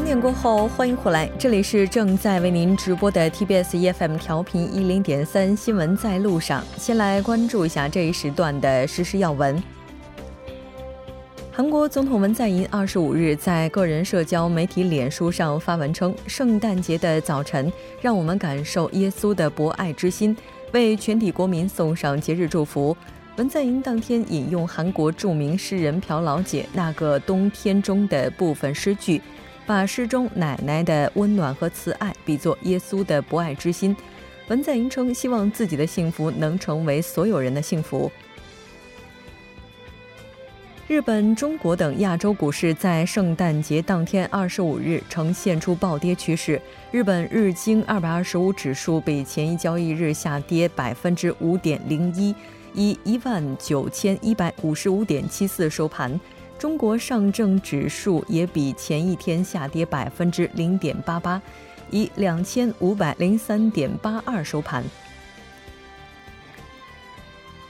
整点过后，欢迎回来，这里是正在为您直播的 TBS EFM 调频一零点三新闻在路上。先来关注一下这一时段的实时要闻。韩国总统文在寅二十五日在个人社交媒体脸书上发文称：“圣诞节的早晨，让我们感受耶稣的博爱之心，为全体国民送上节日祝福。”文在寅当天引用韩国著名诗人朴老姐那个冬天中的部分诗句。把诗中奶奶的温暖和慈爱比作耶稣的博爱之心。文在寅称，希望自己的幸福能成为所有人的幸福。日本、中国等亚洲股市在圣诞节当天二十五日呈现出暴跌趋势。日本日经二百二十五指数比前一交易日下跌百分之五点零一，以一万九千一百五十五点七四收盘。中国上证指数也比前一天下跌百分之零点八八，以两千五百零三点八二收盘。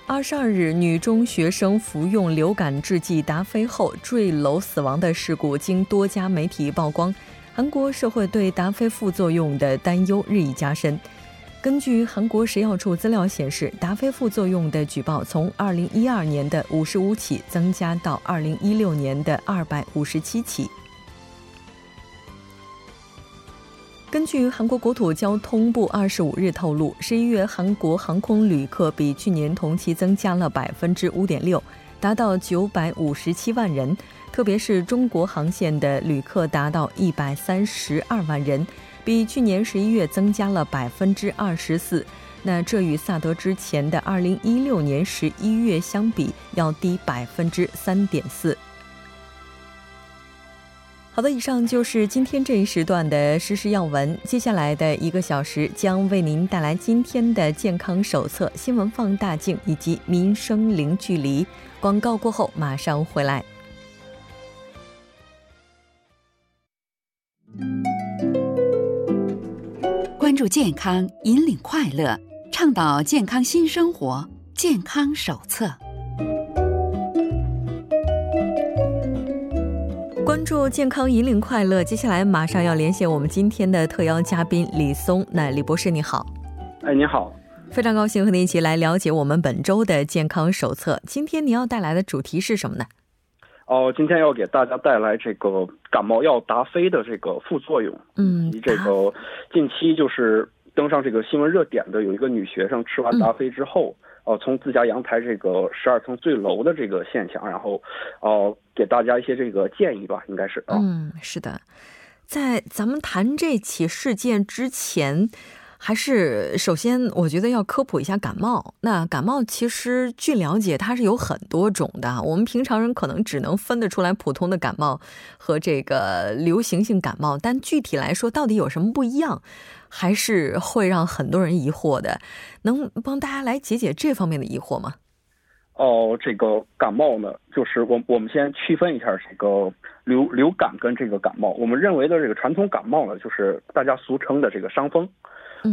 二十二日，女中学生服用流感制剂达菲后坠楼死亡的事故，经多家媒体曝光，韩国社会对达菲副作用的担忧日益加深。根据韩国食药处资料显示，达菲副作用的举报从2012年的55起增加到2016年的257起。根据韩国国土交通部25日透露，11月韩国航空旅客比去年同期增加了5.6%，达到957万人，特别是中国航线的旅客达到132万人。比去年十一月增加了百分之二十四，那这与萨德之前的二零一六年十一月相比要低百分之三点四。好的，以上就是今天这一时段的实时要闻。接下来的一个小时将为您带来今天的健康手册、新闻放大镜以及民生零距离。广告过后马上回来。关注健康，引领快乐，倡导健康新生活。健康手册。关注健康，引领快乐。接下来马上要连线我们今天的特邀嘉宾李松。那李博士你好。哎，你好。非常高兴和您一起来了解我们本周的健康手册。今天您要带来的主题是什么呢？哦，今天要给大家带来这个感冒药达菲的这个副作用，嗯，这个近期就是登上这个新闻热点的，有一个女学生吃完达菲之后，呃，从自家阳台这个十二层坠楼的这个现象，然后，哦，给大家一些这个建议吧，应该是，嗯，是的，在咱们谈这起事件之前。还是首先，我觉得要科普一下感冒。那感冒其实据了解，它是有很多种的。我们平常人可能只能分得出来普通的感冒和这个流行性感冒，但具体来说到底有什么不一样，还是会让很多人疑惑的。能帮大家来解解这方面的疑惑吗？哦，这个感冒呢，就是我我们先区分一下这个流流感跟这个感冒。我们认为的这个传统感冒呢，就是大家俗称的这个伤风。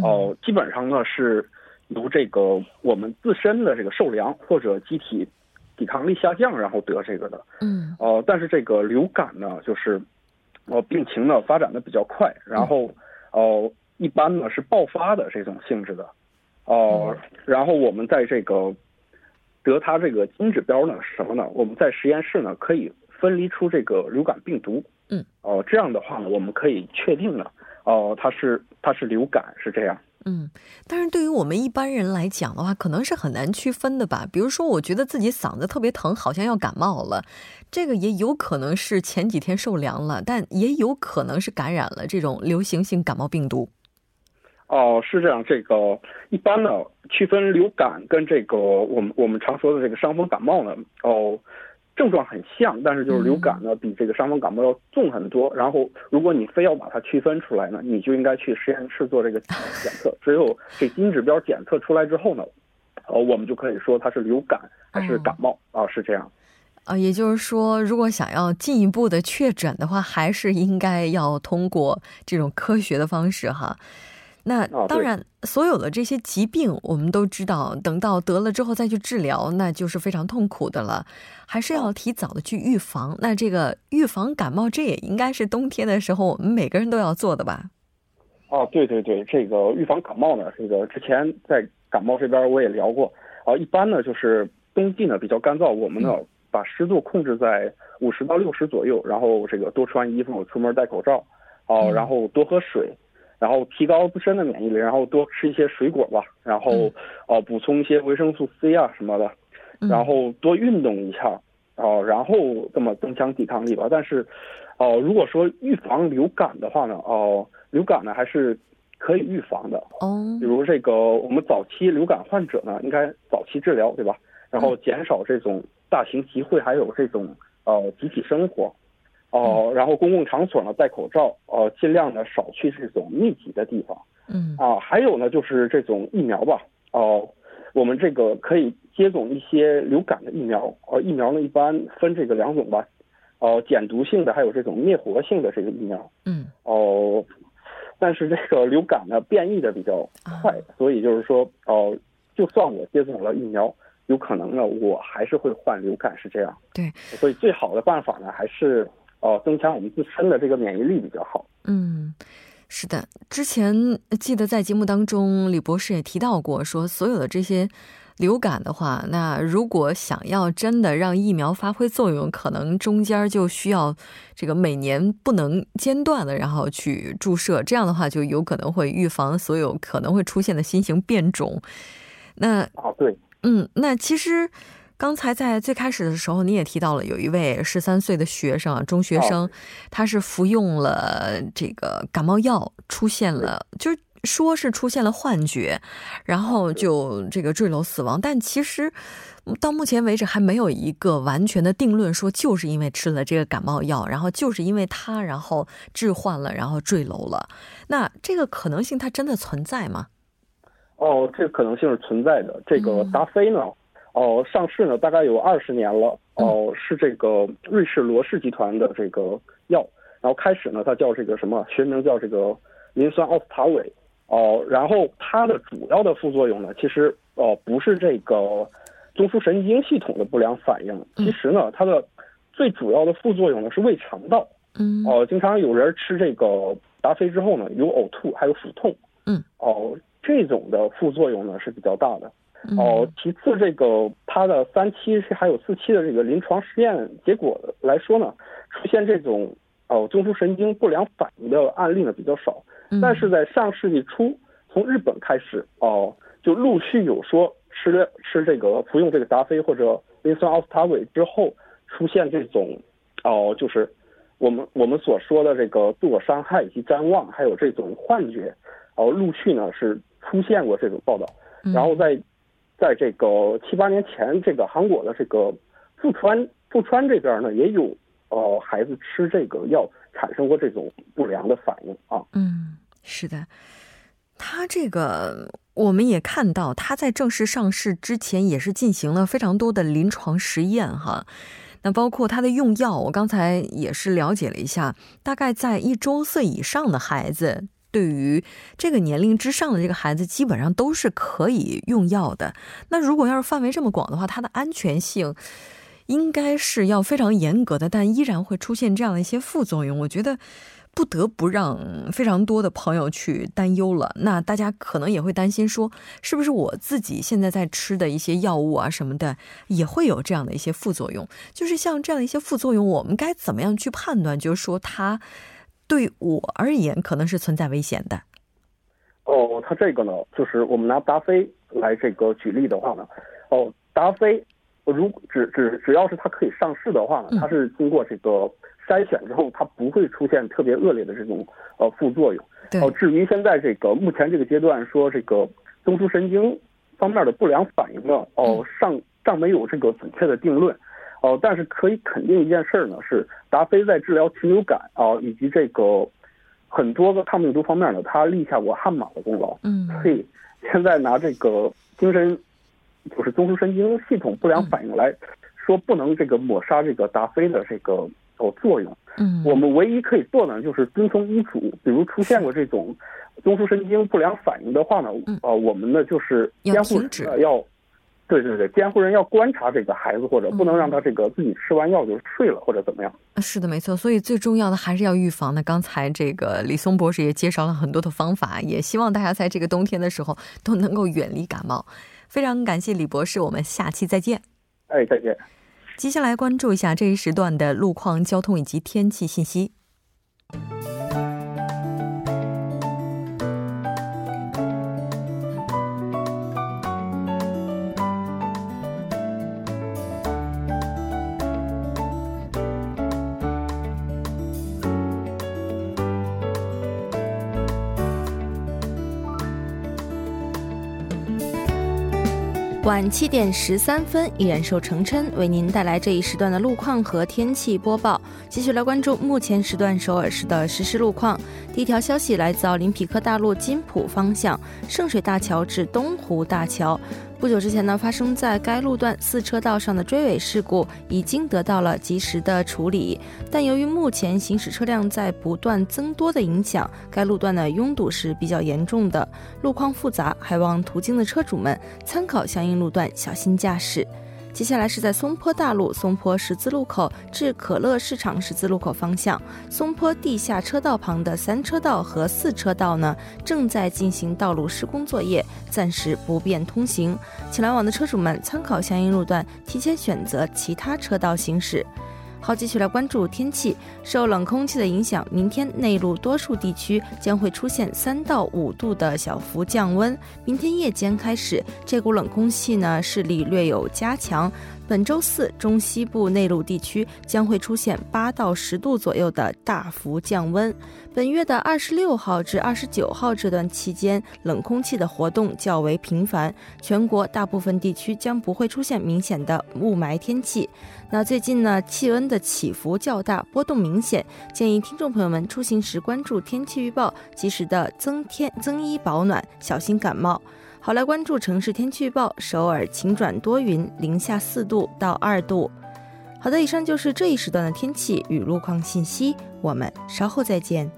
哦，基本上呢是由这个我们自身的这个受凉或者机体抵抗力下降，然后得这个的。嗯。哦，但是这个流感呢，就是呃病情呢发展的比较快，然后哦一般呢是爆发的这种性质的。哦，然后我们在这个得它这个基因指标呢是什么呢？我们在实验室呢可以分离出这个流感病毒。嗯。哦，这样的话呢，我们可以确定呢。哦，它是它是流感，是这样。嗯，但是对于我们一般人来讲的话，可能是很难区分的吧。比如说，我觉得自己嗓子特别疼，好像要感冒了，这个也有可能是前几天受凉了，但也有可能是感染了这种流行性感冒病毒。哦，是这样。这个一般呢，区分流感跟这个我们我们常说的这个伤风感冒呢，哦。症状很像，但是就是流感呢，比这个伤风感冒要重很多。然后，如果你非要把它区分出来呢，你就应该去实验室做这个检测。只有这基因指标检测出来之后呢，呃，我们就可以说它是流感还是感冒啊？是这样。啊，也就是说，如果想要进一步的确诊的话，还是应该要通过这种科学的方式哈。那当然，所有的这些疾病我们都知道，等到得了之后再去治疗，那就是非常痛苦的了。还是要提早的去预防。那这个预防感冒，这也应该是冬天的时候我们每个人都要做的吧？哦，对对对，这个预防感冒呢，这个之前在感冒这边我也聊过。啊，一般呢就是冬季呢比较干燥，我们呢把湿度控制在五十到六十左右，然后这个多穿衣服，出门戴口罩，哦，然后多喝水。然后提高自身的免疫力，然后多吃一些水果吧，然后哦补充一些维生素 C 啊什么的，然后多运动一下，哦，然后这么增强抵抗力吧。但是，哦，如果说预防流感的话呢，哦，流感呢还是可以预防的。哦，比如这个我们早期流感患者呢，应该早期治疗，对吧？然后减少这种大型集会，还有这种呃集体生活。哦，然后公共场所呢戴口罩，呃，尽量呢少去这种密集的地方。嗯啊，还有呢就是这种疫苗吧。哦，我们这个可以接种一些流感的疫苗。呃，疫苗呢一般分这个两种吧。哦，减毒性的还有这种灭活性的这个疫苗。嗯。哦，但是这个流感呢变异的比较快，所以就是说，哦，就算我接种了疫苗，有可能呢我还是会患流感，是这样。对。所以最好的办法呢还是。哦，增强我们自身的这个免疫力比较好。嗯，是的，之前记得在节目当中，李博士也提到过，说所有的这些流感的话，那如果想要真的让疫苗发挥作用，可能中间就需要这个每年不能间断的，然后去注射，这样的话就有可能会预防所有可能会出现的新型变种。那哦，对，嗯，那其实。刚才在最开始的时候，你也提到了有一位十三岁的学生啊，中学生，他是服用了这个感冒药，出现了，就是说是出现了幻觉，然后就这个坠楼死亡。但其实到目前为止还没有一个完全的定论，说就是因为吃了这个感冒药，然后就是因为他然后致幻了，然后坠楼了。那这个可能性它真的存在吗？哦，这个可能性是存在的。这个达菲呢？哦，上市呢大概有二十年了。哦，是这个瑞士罗氏集团的这个药。然后开始呢，它叫这个什么学名叫这个磷酸奥司他韦。哦，然后它的主要的副作用呢，其实哦不是这个中枢神经系统的不良反应。其实呢，它的最主要的副作用呢是胃肠道。嗯。哦，经常有人吃这个达菲之后呢，有呕吐，还有腹痛。嗯。哦，这种的副作用呢是比较大的。哦，其次，这个它的三期还有四期的这个临床实验结果来说呢，出现这种哦中枢神经不良反应的案例呢比较少。但是在上世纪初，从日本开始哦，就陆续有说吃了吃这个服用这个达菲或者磷酸奥司他韦之后出现这种哦，就是我们我们所说的这个自我伤害以及谵妄，还有这种幻觉，哦，陆续呢是出现过这种报道，然后在。在这个七八年前，这个韩国的这个富川富川这边呢，也有呃孩子吃这个药产生过这种不良的反应啊。嗯，是的，他这个我们也看到，他在正式上市之前也是进行了非常多的临床实验哈。那包括他的用药，我刚才也是了解了一下，大概在一周岁以上的孩子。对于这个年龄之上的这个孩子，基本上都是可以用药的。那如果要是范围这么广的话，它的安全性应该是要非常严格的，但依然会出现这样的一些副作用。我觉得不得不让非常多的朋友去担忧了。那大家可能也会担心说，是不是我自己现在在吃的一些药物啊什么的，也会有这样的一些副作用？就是像这样的一些副作用，我们该怎么样去判断？就是说它。对我而言，可能是存在危险的。哦，它这个呢，就是我们拿达菲来这个举例的话呢，哦，达菲如只只只要是它可以上市的话呢，它是经过这个筛选之后，它不会出现特别恶劣的这种呃副作用。哦，至于现在这个目前这个阶段说这个中枢神经方面的不良反应呢，哦，尚尚没有这个准确的定论。哦，但是可以肯定一件事呢，是达菲在治疗禽流感啊，以及这个很多个抗病毒方面呢，他立下过汗马的功劳。嗯，所以现在拿这个精神，就是中枢神经系统不良反应来说，不能这个抹杀这个达菲的这个哦作用。嗯，我们唯一可以做的就是遵从医嘱，比如出现过这种中枢神经不良反应的话呢，呃，我们呢就是监护人要。对对对，监护人要观察这个孩子，或者不能让他这个自己吃完药就睡了，或者怎么样。是的，没错。所以最重要的还是要预防。那刚才这个李松博士也介绍了很多的方法，也希望大家在这个冬天的时候都能够远离感冒。非常感谢李博士，我们下期再见。哎，再见。接下来关注一下这一时段的路况、交通以及天气信息。晚七点十三分，依然受成琛为您带来这一时段的路况和天气播报。继续来关注目前时段首尔市的实时路况。第一条消息来自奥林匹克大陆金浦方向圣水大桥至东湖大桥。不久之前呢，发生在该路段四车道上的追尾事故已经得到了及时的处理，但由于目前行驶车辆在不断增多的影响，该路段的拥堵是比较严重的，路况复杂，还望途经的车主们参考相应路段，小心驾驶。接下来是在松坡大路松坡十字路口至可乐市场十字路口方向，松坡地下车道旁的三车道和四车道呢，正在进行道路施工作业，暂时不便通行，请来往的车主们参考相应路段，提前选择其他车道行驶。好，继续来关注天气。受冷空气的影响，明天内陆多数地区将会出现三到五度的小幅降温。明天夜间开始，这股冷空气呢势力略有加强。本周四，中西部内陆地区将会出现八到十度左右的大幅降温。本月的二十六号至二十九号这段期间，冷空气的活动较为频繁，全国大部分地区将不会出现明显的雾霾天气。那最近呢，气温的起伏较大，波动明显，建议听众朋友们出行时关注天气预报，及时的增添增衣保暖，小心感冒。好，来关注城市天气预报：首尔晴转多云，零下四度到二度。好的，以上就是这一时段的天气与路况信息，我们稍后再见。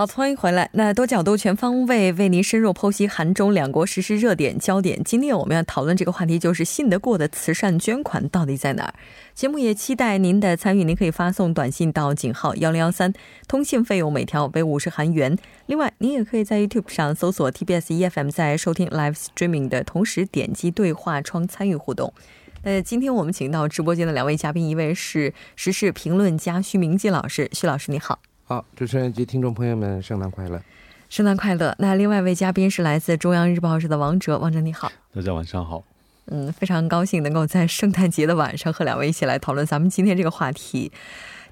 好，欢迎回来。那多角度、全方位为您深入剖析韩中两国实时热点焦点。今天我们要讨论这个话题，就是信得过的慈善捐款到底在哪儿？节目也期待您的参与，您可以发送短信到井号幺零幺三，通信费用每条为五十韩元。另外，您也可以在 YouTube 上搜索 TBS EFM，在收听 Live Streaming 的同时点击对话窗参与互动。那今天我们请到直播间的两位嘉宾，一位是时事评论家徐明基老师，徐老师你好。好，主持人及听众朋友们，圣诞快乐！圣诞快乐！那另外一位嘉宾是来自中央日报社的王哲，王哲你好，大家晚上好。嗯，非常高兴能够在圣诞节的晚上和两位一起来讨论咱们今天这个话题。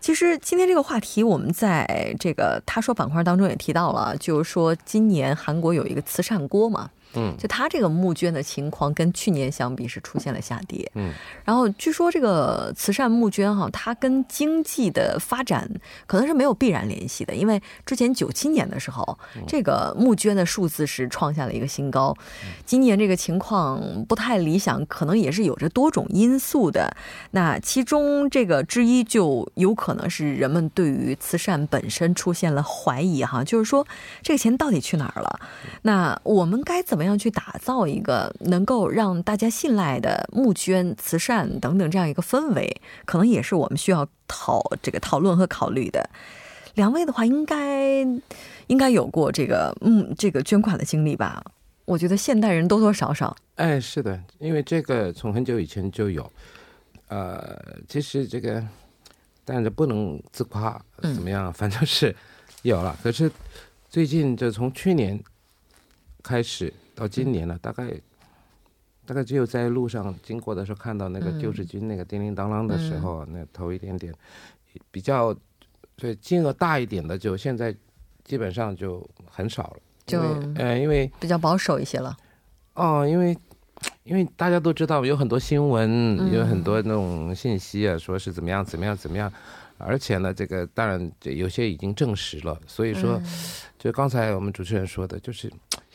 其实今天这个话题，我们在这个他说板块当中也提到了，就是说今年韩国有一个慈善锅嘛。嗯，就他这个募捐的情况跟去年相比是出现了下跌。嗯，然后据说这个慈善募捐哈，它跟经济的发展可能是没有必然联系的，因为之前九七年的时候，这个募捐的数字是创下了一个新高。今年这个情况不太理想，可能也是有着多种因素的。那其中这个之一就有可能是人们对于慈善本身出现了怀疑哈，就是说这个钱到底去哪儿了？那我们该怎么？怎么样去打造一个能够让大家信赖的募捐、慈善等等这样一个氛围，可能也是我们需要讨这个讨论和考虑的。两位的话，应该应该有过这个嗯这个捐款的经历吧？我觉得现代人多多少少。哎，是的，因为这个从很久以前就有。呃，其实这个，但是不能自夸，怎么样？反正是有了。可是最近就从去年开始。到今年了，大概大概只有在路上经过的时候看到那个救世军那个叮叮当啷的时候，那投一点点，比较对金额大一点的，就现在基本上就很少了。就嗯，因为比较保守一些了。哦，因为因为大家都知道有很多新闻，有很多那种信息啊，说是怎么样怎么样怎么样，而且呢，这个当然有些已经证实了，所以说，就刚才我们主持人说的，就是。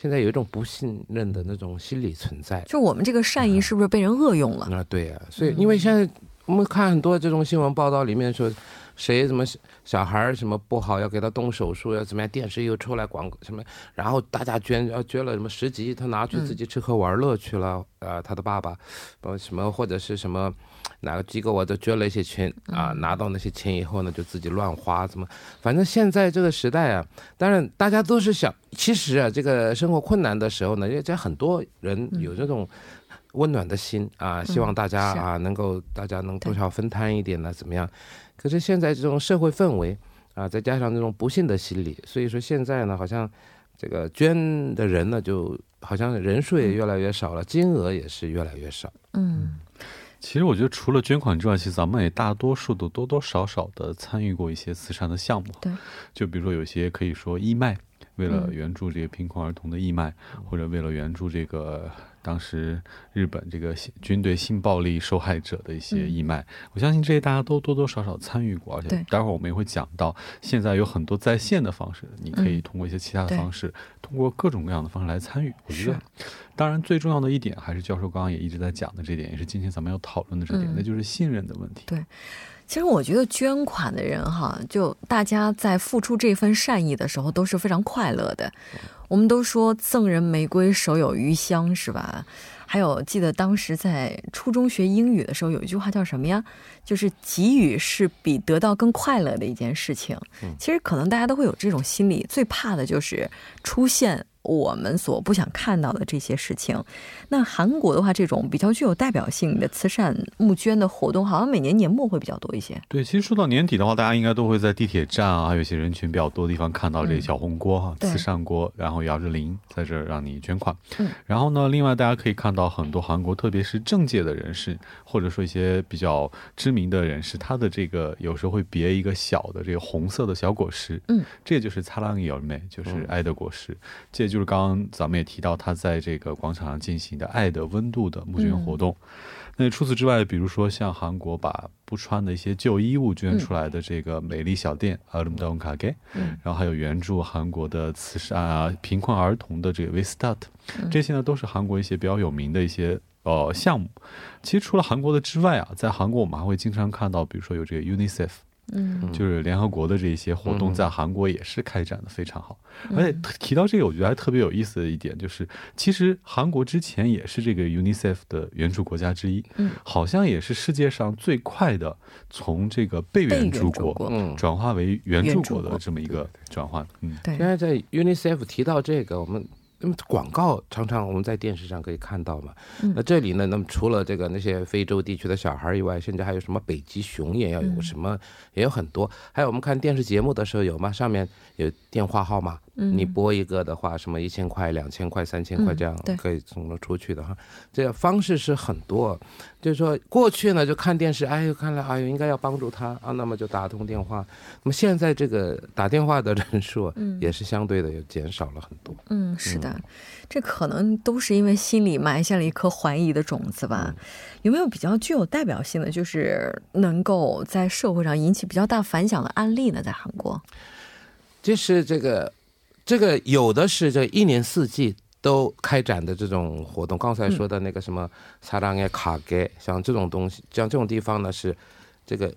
现在有一种不信任的那种心理存在。就我们这个善意是不是被人恶用了？那，对呀，所以因为现在我们看很多这种新闻报道里面说。谁什么小孩什么不好要给他动手术要怎么样？电视又出来广什么？然后大家捐要捐了什么十几亿，他拿去自己吃喝玩乐去了。呃，他的爸爸，呃什么或者是什么哪个机构我都捐了一些钱啊，拿到那些钱以后呢，就自己乱花，怎么？反正现在这个时代啊，当然大家都是想，其实啊，这个生活困难的时候呢，也在很多人有这种温暖的心啊，希望大家啊能够大家能多少分摊一点呢，怎么样？可是现在这种社会氛围啊，再加上这种不幸的心理，所以说现在呢，好像这个捐的人呢，就好像人数也越来越少了，金额也是越来越少。嗯，其实我觉得除了捐款之外，其实咱们也大多数都多多少少的参与过一些慈善的项目。对，就比如说有些可以说义卖，为了援助这个贫困儿童的义卖，或者为了援助这个。当时日本这个军队性暴力受害者的一些义卖，我相信这些大家都多多少少参与过，而且待会儿我们也会讲到，现在有很多在线的方式，你可以通过一些其他的方式，通过各种各样的方式来参与。我觉得，当然最重要的一点还是教授刚刚也一直在讲的这点，也是今天咱们要讨论的这点，那就是信任的问题。对，其实我觉得捐款的人哈，就大家在付出这份善意的时候都是非常快乐的。我们都说赠人玫瑰，手有余香，是吧？还有，记得当时在初中学英语的时候，有一句话叫什么呀？就是给予是比得到更快乐的一件事情。其实，可能大家都会有这种心理，最怕的就是出现。我们所不想看到的这些事情，那韩国的话，这种比较具有代表性的慈善募捐的活动，好像每年年末会比较多一些。对，其实说到年底的话，大家应该都会在地铁站啊，还有一些人群比较多的地方看到这小红锅哈，慈善锅，然后摇着铃在这儿让你捐款。嗯。然后呢，另外大家可以看到很多韩国，特别是政界的人士，或者说一些比较知名的人士，他的这个有时候会别一个小的这个红色的小果实。嗯。这就是擦浪摇妹，就是爱的果实。这。就是刚刚咱们也提到，他在这个广场上进行的“爱的温度”的募捐活动。那除此之外，比如说像韩国把不穿的一些旧衣物捐出来的这个美丽小店阿鲁东卡给，然后还有援助韩国的慈善啊贫困儿童的这个 Vistart，这些呢都是韩国一些比较有名的一些呃项目。其实除了韩国的之外啊，在韩国我们还会经常看到，比如说有这个 UNICEF。嗯，就是联合国的这些活动在韩国也是开展的非常好，而且提到这个，我觉得还特别有意思的一点就是，其实韩国之前也是这个 UNICEF 的援助国家之一，嗯，好像也是世界上最快的从这个被援助国转化为援助国的这么一个转换。嗯，对。现在在 UNICEF 提到这个，我们。那么广告常常我们在电视上可以看到嘛？那这里呢？那么除了这个那些非洲地区的小孩以外，甚至还有什么北极熊也要有什么也有很多。还有我们看电视节目的时候有吗？上面有电话号码。你拨一个的话，什么一千块、两千块、三千块这样可以送了出去的哈。这个方式是很多，就是说过去呢就看电视，哎呦看了哎呦应该要帮助他啊，那么就打通电话。那么现在这个打电话的人数也是相对的又减少了很多。嗯，是的，这可能都是因为心里埋下了一颗怀疑的种子吧。有没有比较具有代表性的，就是能够在社会上引起比较大反响的案例呢？在韩国，就是这个。这个有的是这一年四季都开展的这种活动，刚才说的那个什么萨拉耶卡给，像这种东西，像这种地方呢是这个。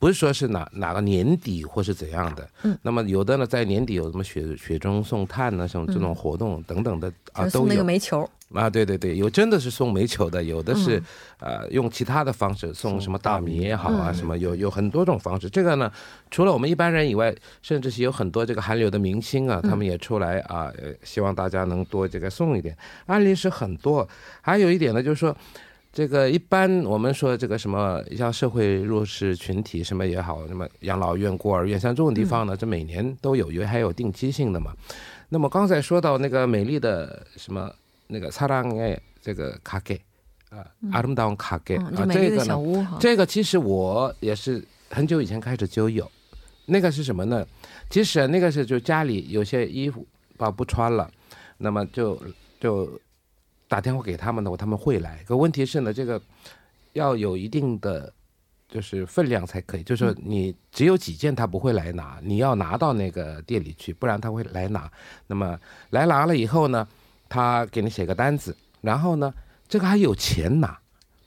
不是说是哪哪个年底或是怎样的，嗯，那么有的呢，在年底有什么雪雪中送炭呢，什么这种活动等等的啊，都有。送那个煤球啊，对对对，有真的是送煤球的，有的是呃用其他的方式送什么大米也好啊，什么有有很多种方式。这个呢，除了我们一般人以外，甚至是有很多这个韩流的明星啊，他们也出来啊，希望大家能多这个送一点。案例是很多，还有一点呢，就是说。这个一般我们说这个什么像社会弱势群体什么也好，什么养老院、孤儿院，像这种地方呢，这每年都有，因为还有定期性的嘛。那么刚才说到那个美丽的什么那个擦浪哎，这个卡给啊，阿姆达旺卡给啊，这个呢，这个其实我也是很久以前开始就有。那个是什么呢？其实那个是就家里有些衣服把不穿了，那么就就。打电话给他们的话，他们会来。可问题是呢，这个要有一定的就是分量才可以。就是说，你只有几件，他不会来拿。你要拿到那个店里去，不然他会来拿。那么来拿了以后呢，他给你写个单子，然后呢，这个还有钱拿，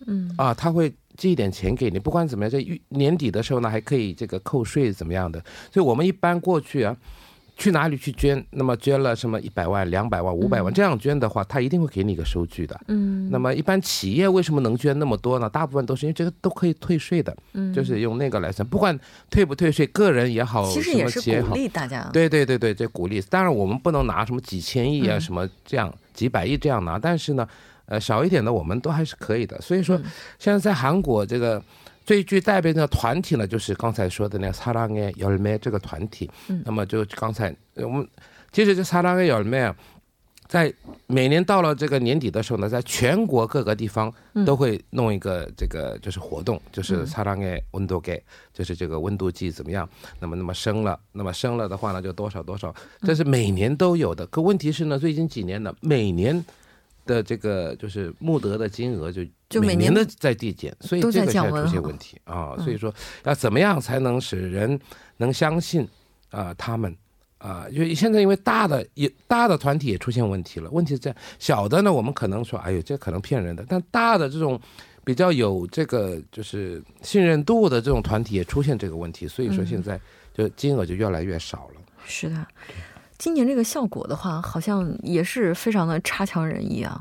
嗯啊，他会寄一点钱给你，不管怎么样，在年底的时候呢，还可以这个扣税怎么样的，所以我们一般过去啊。去哪里去捐？那么捐了什么一百万、两百万、五百万这样捐的话，他一定会给你一个收据的。嗯。那么一般企业为什么能捐那么多呢？大部分都是因为这个都可以退税的。嗯。就是用那个来算，不管退不退税，个人也好，其实也是鼓励大家。对对对对，这鼓励。当然我们不能拿什么几千亿啊，什么这样几百亿这样拿，但是呢，呃，少一点的我们都还是可以的。所以说，现在在韩国这个。最具代表的团体呢，就是刚才说的那个사랑의열매这个团体。嗯。那么就刚才我们其实这사랑의열매啊，在每年到了这个年底的时候呢，在全国各个地方都会弄一个这个就是活动，就是사랑의온도计，就是这个温度计怎么样？那么那么升了，那么升了的话呢，就多少多少，这是每年都有的。可问题是呢，最近几年呢，每年。 的这个就是募得的金额就就每年的在递减，所以这个才出现问题啊。所以说要怎么样才能使人能相信啊他们啊？因为现在因为大的也大的团体也出现问题了。问题是这样，小的呢我们可能说哎呦这可能骗人的，但大的这种比较有这个就是信任度的这种团体也出现这个问题，所以说现在就金额就越来越少了。是的。今年这个效果的话，好像也是非常的差强人意啊。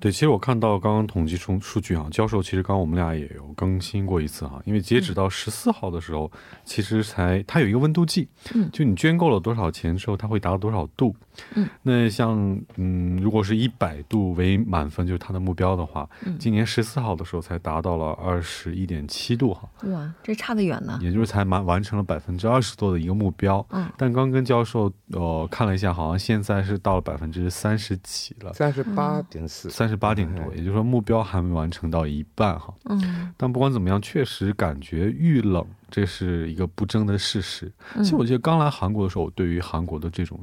对，其实我看到刚刚统计出数据啊，教授其实刚刚我们俩也有更新过一次哈，因为截止到十四号的时候，其实才它有一个温度计，嗯，就你捐够了多少钱之后，它会达到多少度，嗯，那像嗯，如果是一百度为满分，就是它的目标的话，嗯，今年十四号的时候才达到了二十一点七度哈，哇，这差得远呢，也就是才满完成了百分之二十多的一个目标，嗯，但刚跟教授呃看了一下，好像现在是到了百分之三十几了，三十八点四，三。是八点多，也就是说目标还没完成到一半哈。嗯，但不管怎么样，确实感觉遇冷，这是一个不争的事实。其实我觉得刚来韩国的时候，我对于韩国的这种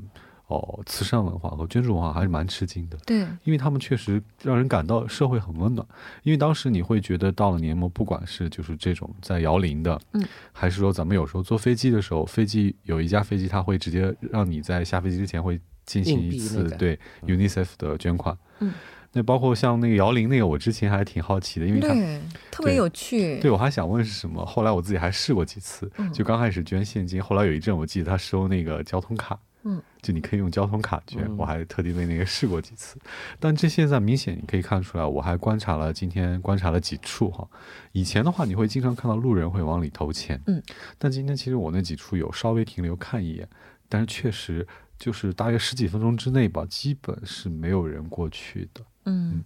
哦慈善文化和捐助文化还是蛮吃惊的。对，因为他们确实让人感到社会很温暖。因为当时你会觉得到了年末，不管是就是这种在摇铃的，嗯，还是说咱们有时候坐飞机的时候，飞机有一架飞机，它会直接让你在下飞机之前会进行一次对 UNICEF 的捐款。嗯。那包括像那个摇铃那个，我之前还挺好奇的，因为它特别有趣。对，我还想问是什么，后来我自己还试过几次，就刚开始捐现金，后来有一阵我记得他收那个交通卡，嗯，就你可以用交通卡捐，我还特地为那个试过几次。但这现在明显你可以看出来，我还观察了今天观察了几处哈。以前的话你会经常看到路人会往里投钱，嗯，但今天其实我那几处有稍微停留看一眼，但是确实就是大约十几分钟之内吧，基本是没有人过去的。嗯，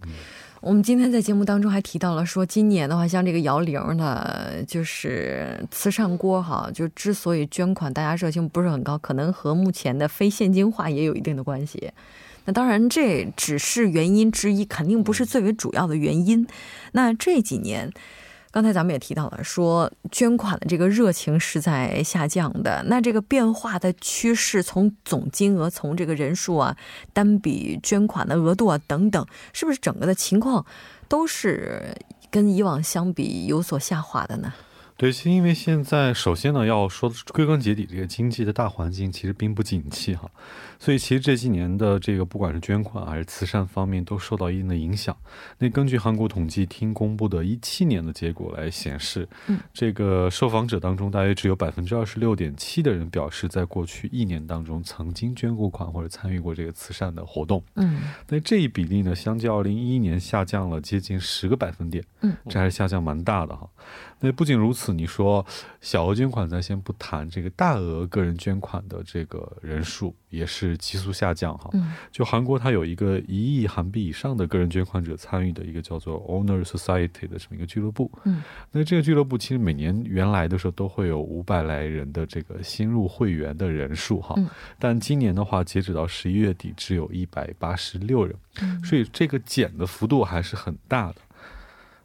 我们今天在节目当中还提到了，说今年的话，像这个摇铃呢，就是慈善锅哈，就之所以捐款大家热情不是很高，可能和目前的非现金化也有一定的关系。那当然这只是原因之一，肯定不是最为主要的原因。那这几年。刚才咱们也提到了，说捐款的这个热情是在下降的。那这个变化的趋势，从总金额、从这个人数啊、单笔捐款的额度啊等等，是不是整个的情况都是跟以往相比有所下滑的呢？对，是因为现在首先呢，要说归根结底，这个经济的大环境其实并不景气哈。所以其实这几年的这个不管是捐款还是慈善方面都受到一定的影响。那根据韩国统计厅公布的一七年的结果来显示，嗯，这个受访者当中大约只有百分之二十六点七的人表示在过去一年当中曾经捐过款或者参与过这个慈善的活动。嗯，那这一比例呢，相较二零一一年下降了接近十个百分点。嗯，这还是下降蛮大的哈。那不仅如此，你说小额捐款咱先不谈，这个大额个人捐款的这个人数也是。急速下降哈，就韩国它有一个一亿韩币以上的个人捐款者参与的一个叫做 Owner Society 的这么一个俱乐部，嗯，那这个俱乐部其实每年原来的时候都会有五百来人的这个新入会员的人数哈，但今年的话截止到十一月底只有一百八十六人，所以这个减的幅度还是很大的。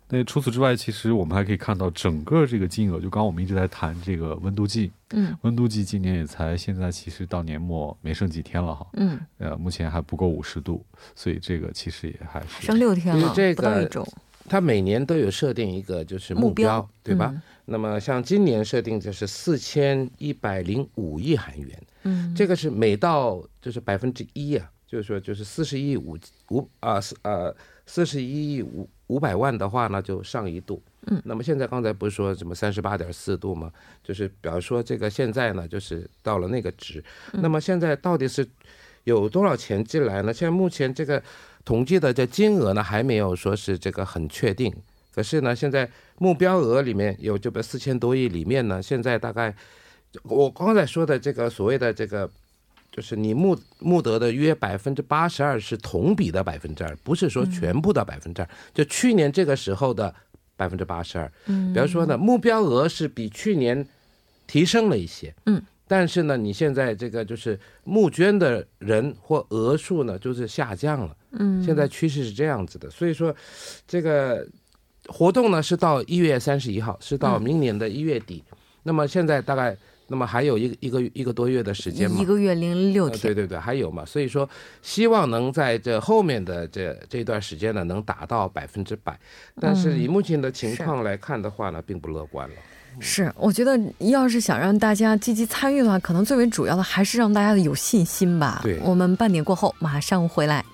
那除此之外，其实我们还可以看到整个这个金额，就刚刚我们一直在谈这个温度计，嗯，温度计今年也才现在其实到年末没剩几天了哈，嗯，呃，目前还不够五十度，所以这个其实也还是剩六天了，不到一周。它每年都有设定一个就是目标，对吧？那么像今年设定就是四千一百零五亿韩元，嗯，这个是每到就是百分之一啊，就是说就是四十亿五五啊四呃四十一亿五五百万的话呢，就上一度。嗯，那么现在刚才不是说什么三十八点四度吗？就是比方说这个现在呢，就是到了那个值。那么现在到底是有多少钱进来呢？现在目前这个统计的这金额呢，还没有说是这个很确定。可是呢，现在目标额里面有这个四千多亿里面呢，现在大概我刚才说的这个所谓的这个。就是你募募得的约百分之八十二是同比的百分之二，不是说全部的百分之二。就去年这个时候的百分之八十二。嗯，比方说呢，目标额是比去年提升了一些。嗯，但是呢，你现在这个就是募捐的人或额数呢，就是下降了。嗯，现在趋势是这样子的，所以说这个活动呢是到一月三十一号，是到明年的一月底。那么现在大概。那么还有一个一个一个多月的时间嘛？一个月零六天。对对对，还有嘛？所以说，希望能在这后面的这这段时间呢，能达到百分之百。但是以目前的情况来看的话呢，并不乐观了。是，我觉得要是想让大家积极参与的话，可能最为主要的还是让大家的有信心吧。对，我们半点过后马上回来。